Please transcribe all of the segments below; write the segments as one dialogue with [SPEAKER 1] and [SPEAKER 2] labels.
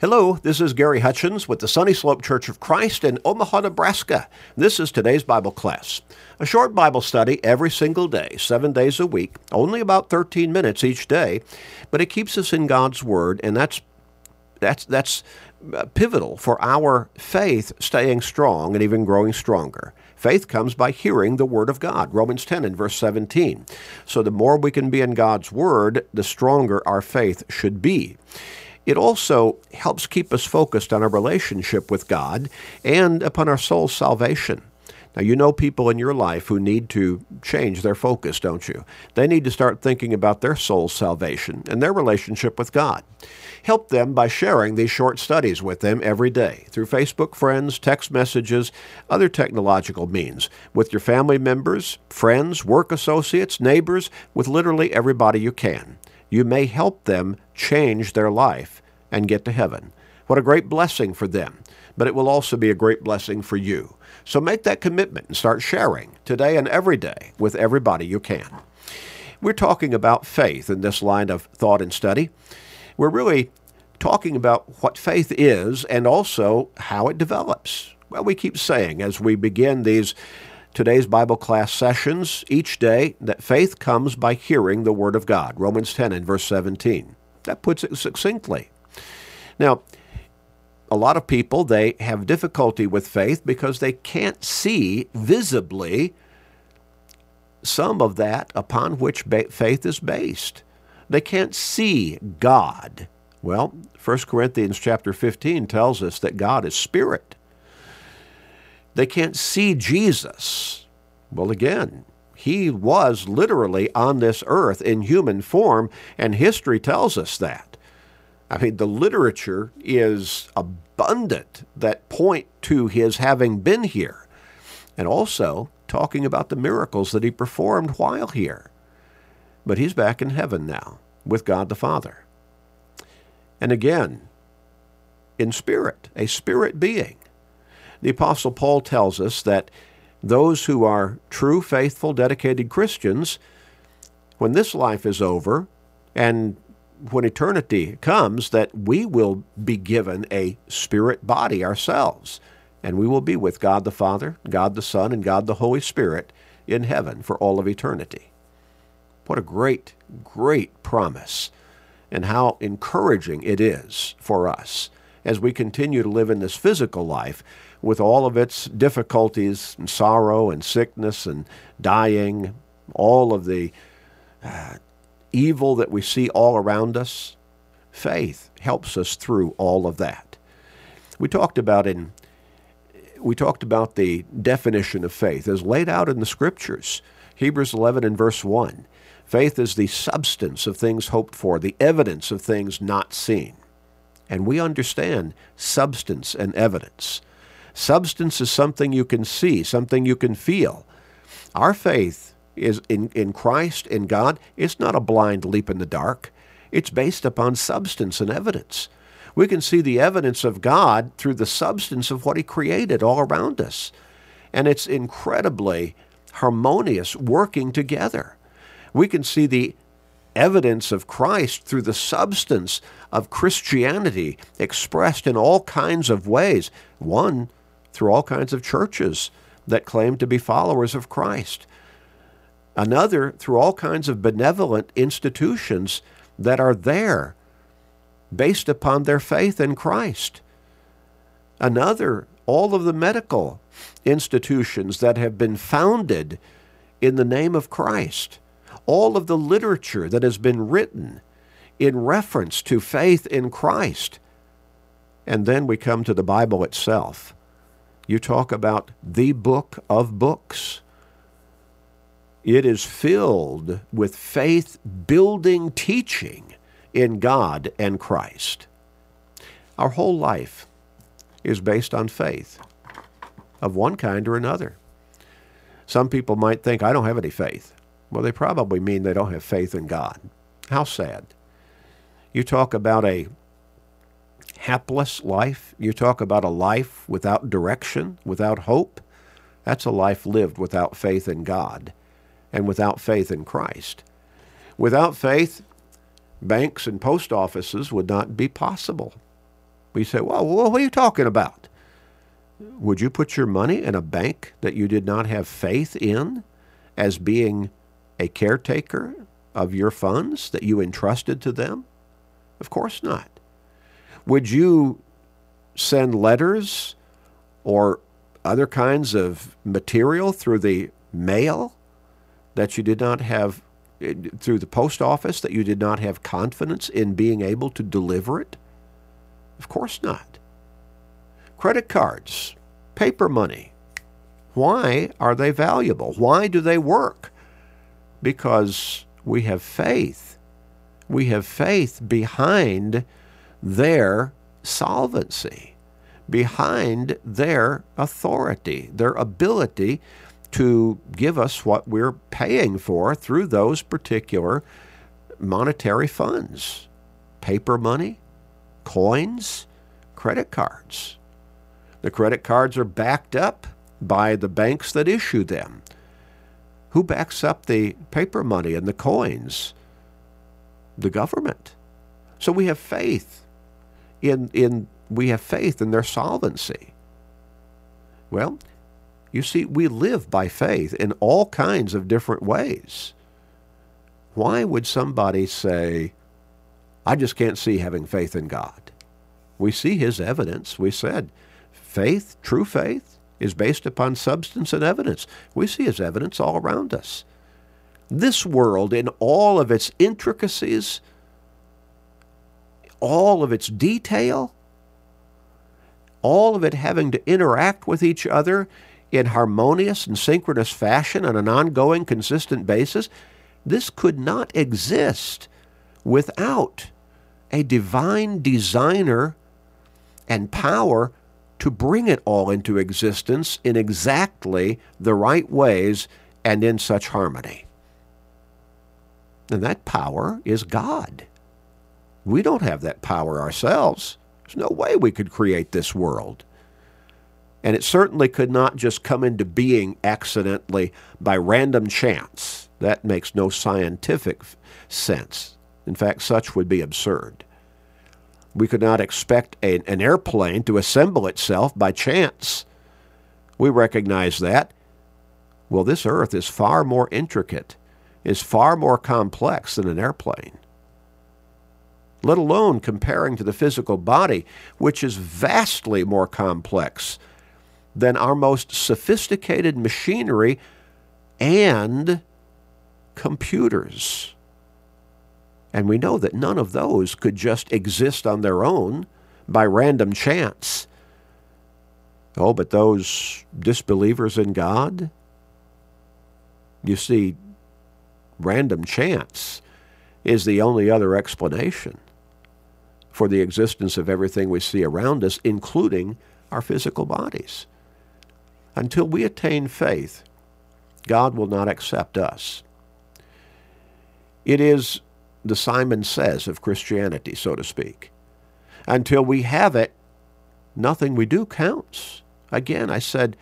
[SPEAKER 1] Hello, this is Gary Hutchins with the Sunny Slope Church of Christ in Omaha, Nebraska. This is today's Bible class. A short Bible study every single day, seven days a week, only about 13 minutes each day, but it keeps us in God's Word, and that's that's that's uh, pivotal for our faith staying strong and even growing stronger. Faith comes by hearing the Word of God, Romans 10 and verse 17. So the more we can be in God's Word, the stronger our faith should be. It also helps keep us focused on our relationship with God and upon our soul's salvation. Now, you know people in your life who need to change their focus, don't you? They need to start thinking about their soul's salvation and their relationship with God. Help them by sharing these short studies with them every day through Facebook friends, text messages, other technological means, with your family members, friends, work associates, neighbors, with literally everybody you can you may help them change their life and get to heaven. What a great blessing for them, but it will also be a great blessing for you. So make that commitment and start sharing today and every day with everybody you can. We're talking about faith in this line of thought and study. We're really talking about what faith is and also how it develops. Well, we keep saying as we begin these today's Bible class sessions each day that faith comes by hearing the Word of God. Romans 10 and verse 17. That puts it succinctly. Now, a lot of people they have difficulty with faith because they can't see visibly some of that upon which faith is based. They can't see God. Well, 1 Corinthians chapter 15 tells us that God is spirit. They can't see Jesus. Well, again, he was literally on this earth in human form, and history tells us that. I mean, the literature is abundant that point to his having been here, and also talking about the miracles that he performed while here. But he's back in heaven now with God the Father. And again, in spirit, a spirit being. The Apostle Paul tells us that those who are true, faithful, dedicated Christians, when this life is over and when eternity comes, that we will be given a spirit body ourselves, and we will be with God the Father, God the Son, and God the Holy Spirit in heaven for all of eternity. What a great, great promise, and how encouraging it is for us as we continue to live in this physical life with all of its difficulties and sorrow and sickness and dying, all of the uh, evil that we see all around us, faith helps us through all of that. We talked about in we talked about the definition of faith as laid out in the scriptures. Hebrews 11 and verse 1. Faith is the substance of things hoped for, the evidence of things not seen. And we understand substance and evidence. Substance is something you can see, something you can feel. Our faith is in, in Christ, in God, it's not a blind leap in the dark. It's based upon substance and evidence. We can see the evidence of God through the substance of what He created all around us. And it's incredibly harmonious working together. We can see the evidence of Christ through the substance of Christianity expressed in all kinds of ways. One, through all kinds of churches that claim to be followers of Christ. Another, through all kinds of benevolent institutions that are there based upon their faith in Christ. Another, all of the medical institutions that have been founded in the name of Christ all of the literature that has been written in reference to faith in Christ. And then we come to the Bible itself. You talk about the book of books. It is filled with faith building teaching in God and Christ. Our whole life is based on faith of one kind or another. Some people might think, I don't have any faith. Well, they probably mean they don't have faith in God. How sad. You talk about a hapless life. You talk about a life without direction, without hope. That's a life lived without faith in God and without faith in Christ. Without faith, banks and post offices would not be possible. We say, well, what are you talking about? Would you put your money in a bank that you did not have faith in as being a caretaker of your funds that you entrusted to them? Of course not. Would you send letters or other kinds of material through the mail that you did not have eh, through the post office that you did not have confidence in being able to deliver it? Of course not. Credit cards, paper money. Why are they valuable? Why do they work? Because we have faith. We have faith behind their solvency, behind their authority, their ability to give us what we're paying for through those particular monetary funds paper money, coins, credit cards. The credit cards are backed up by the banks that issue them. Who backs up the paper money and the coins? The government. So we have faith in, in we have faith in their solvency. Well, you see, we live by faith in all kinds of different ways. Why would somebody say, I just can't see having faith in God? We see his evidence. We said, faith, true faith, is based upon substance and evidence. We see his evidence all around us. This world, in all of its intricacies, all of its detail, all of it having to interact with each other in harmonious and synchronous fashion on an ongoing, consistent basis, this could not exist without a divine designer and power to bring it all into existence in exactly the right ways and in such harmony. And that power is God. We don't have that power ourselves. There's no way we could create this world. And it certainly could not just come into being accidentally by random chance. That makes no scientific sense. In fact, such would be absurd. We could not expect a, an airplane to assemble itself by chance. We recognize that. Well, this earth is far more intricate, is far more complex than an airplane. Let alone comparing to the physical body, which is vastly more complex than our most sophisticated machinery and computers. And we know that none of those could just exist on their own by random chance. Oh, but those disbelievers in God? You see, random chance is the only other explanation for the existence of everything we see around us, including our physical bodies. Until we attain faith, God will not accept us. It is the Simon says of Christianity, so to speak. Until we have it, nothing we do counts. Again, I said,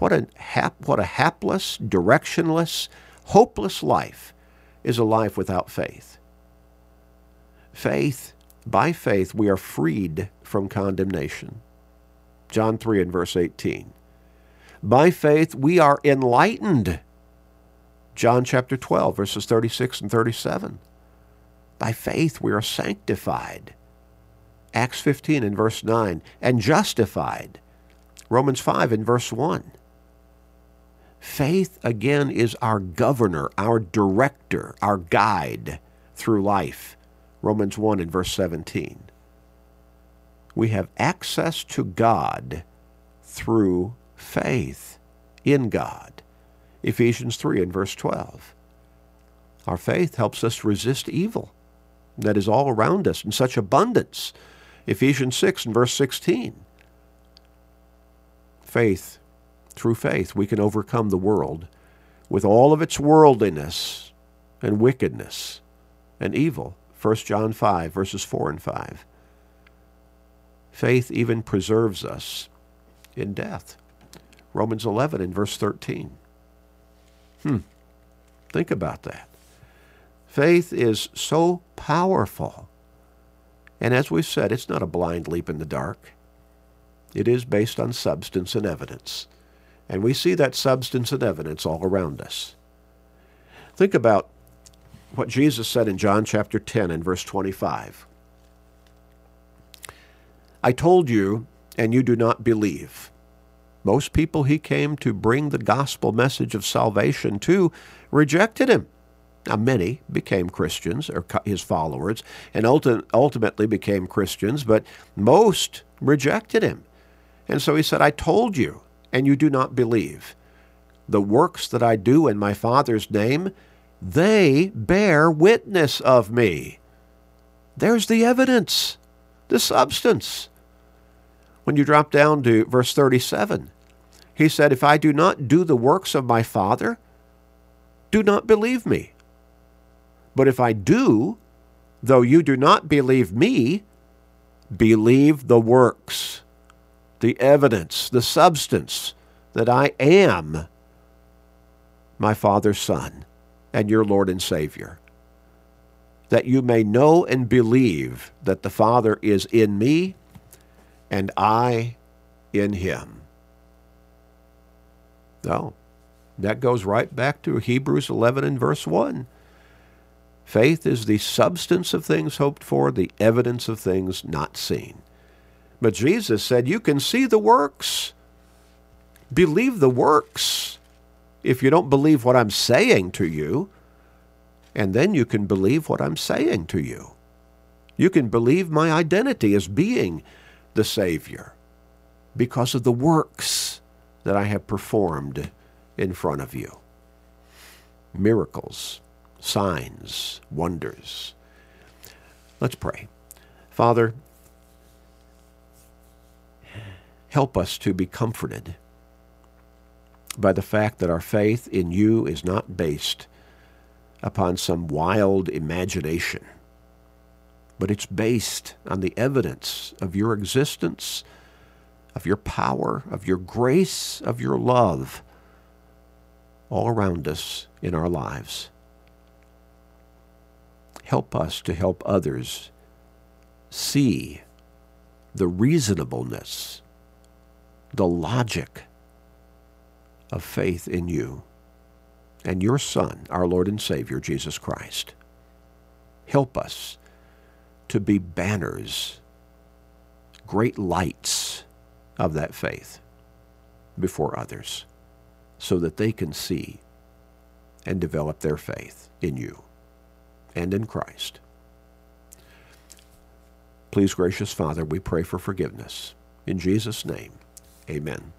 [SPEAKER 1] what a, hap, what a hapless, directionless, hopeless life is a life without faith. Faith, by faith, we are freed from condemnation. John 3 and verse 18. By faith, we are enlightened. John chapter 12, verses 36 and 37. By faith, we are sanctified. Acts 15 and verse 9. And justified. Romans 5 and verse 1. Faith, again, is our governor, our director, our guide through life. Romans 1 and verse 17. We have access to God through faith in God. Ephesians 3 and verse 12. Our faith helps us resist evil that is all around us in such abundance. Ephesians 6 and verse 16. Faith, through faith, we can overcome the world with all of its worldliness and wickedness and evil. 1 John 5, verses 4 and 5. Faith even preserves us in death. Romans 11 and verse 13. Hmm. Think about that. Faith is so powerful And as we've said, it's not a blind leap in the dark. It is based on substance and evidence. And we see that substance and evidence all around us. Think about what Jesus said in John chapter 10 and verse 25. I told you, and you do not believe. Most people he came to bring the gospel message of salvation to rejected him. Now, many became Christians, or his followers, and ultimately became Christians, but most rejected him. And so he said, I told you, and you do not believe. The works that I do in my Father's name, they bear witness of me. There's the evidence, the substance. When you drop down to verse 37, he said, If I do not do the works of my Father, do not believe me. But if I do, though you do not believe me, believe the works, the evidence, the substance that I am my Father's Son and your Lord and Savior. That you may know and believe that the Father is in me and I in him. No, that goes right back to Hebrews 11 and verse 1. Faith is the substance of things hoped for, the evidence of things not seen. But Jesus said, You can see the works. Believe the works. If you don't believe what I'm saying to you, and then you can believe what I'm saying to you. You can believe my identity as being the Savior because of the works that I have performed in front of you. Miracles, signs, wonders. Let's pray. Father, help us to be comforted by the fact that our faith in you is not based upon some wild imagination, but it's based on the evidence of your existence, of your power, of your grace, of your love all around us in our lives. Help us to help others see the reasonableness, the logic of faith in you and your Son, our Lord and Savior, Jesus Christ. Help us to be banners, great lights of that faith before others so that they can see and develop their faith in you and in Christ. Please, gracious Father, we pray for forgiveness. In Jesus' name, amen.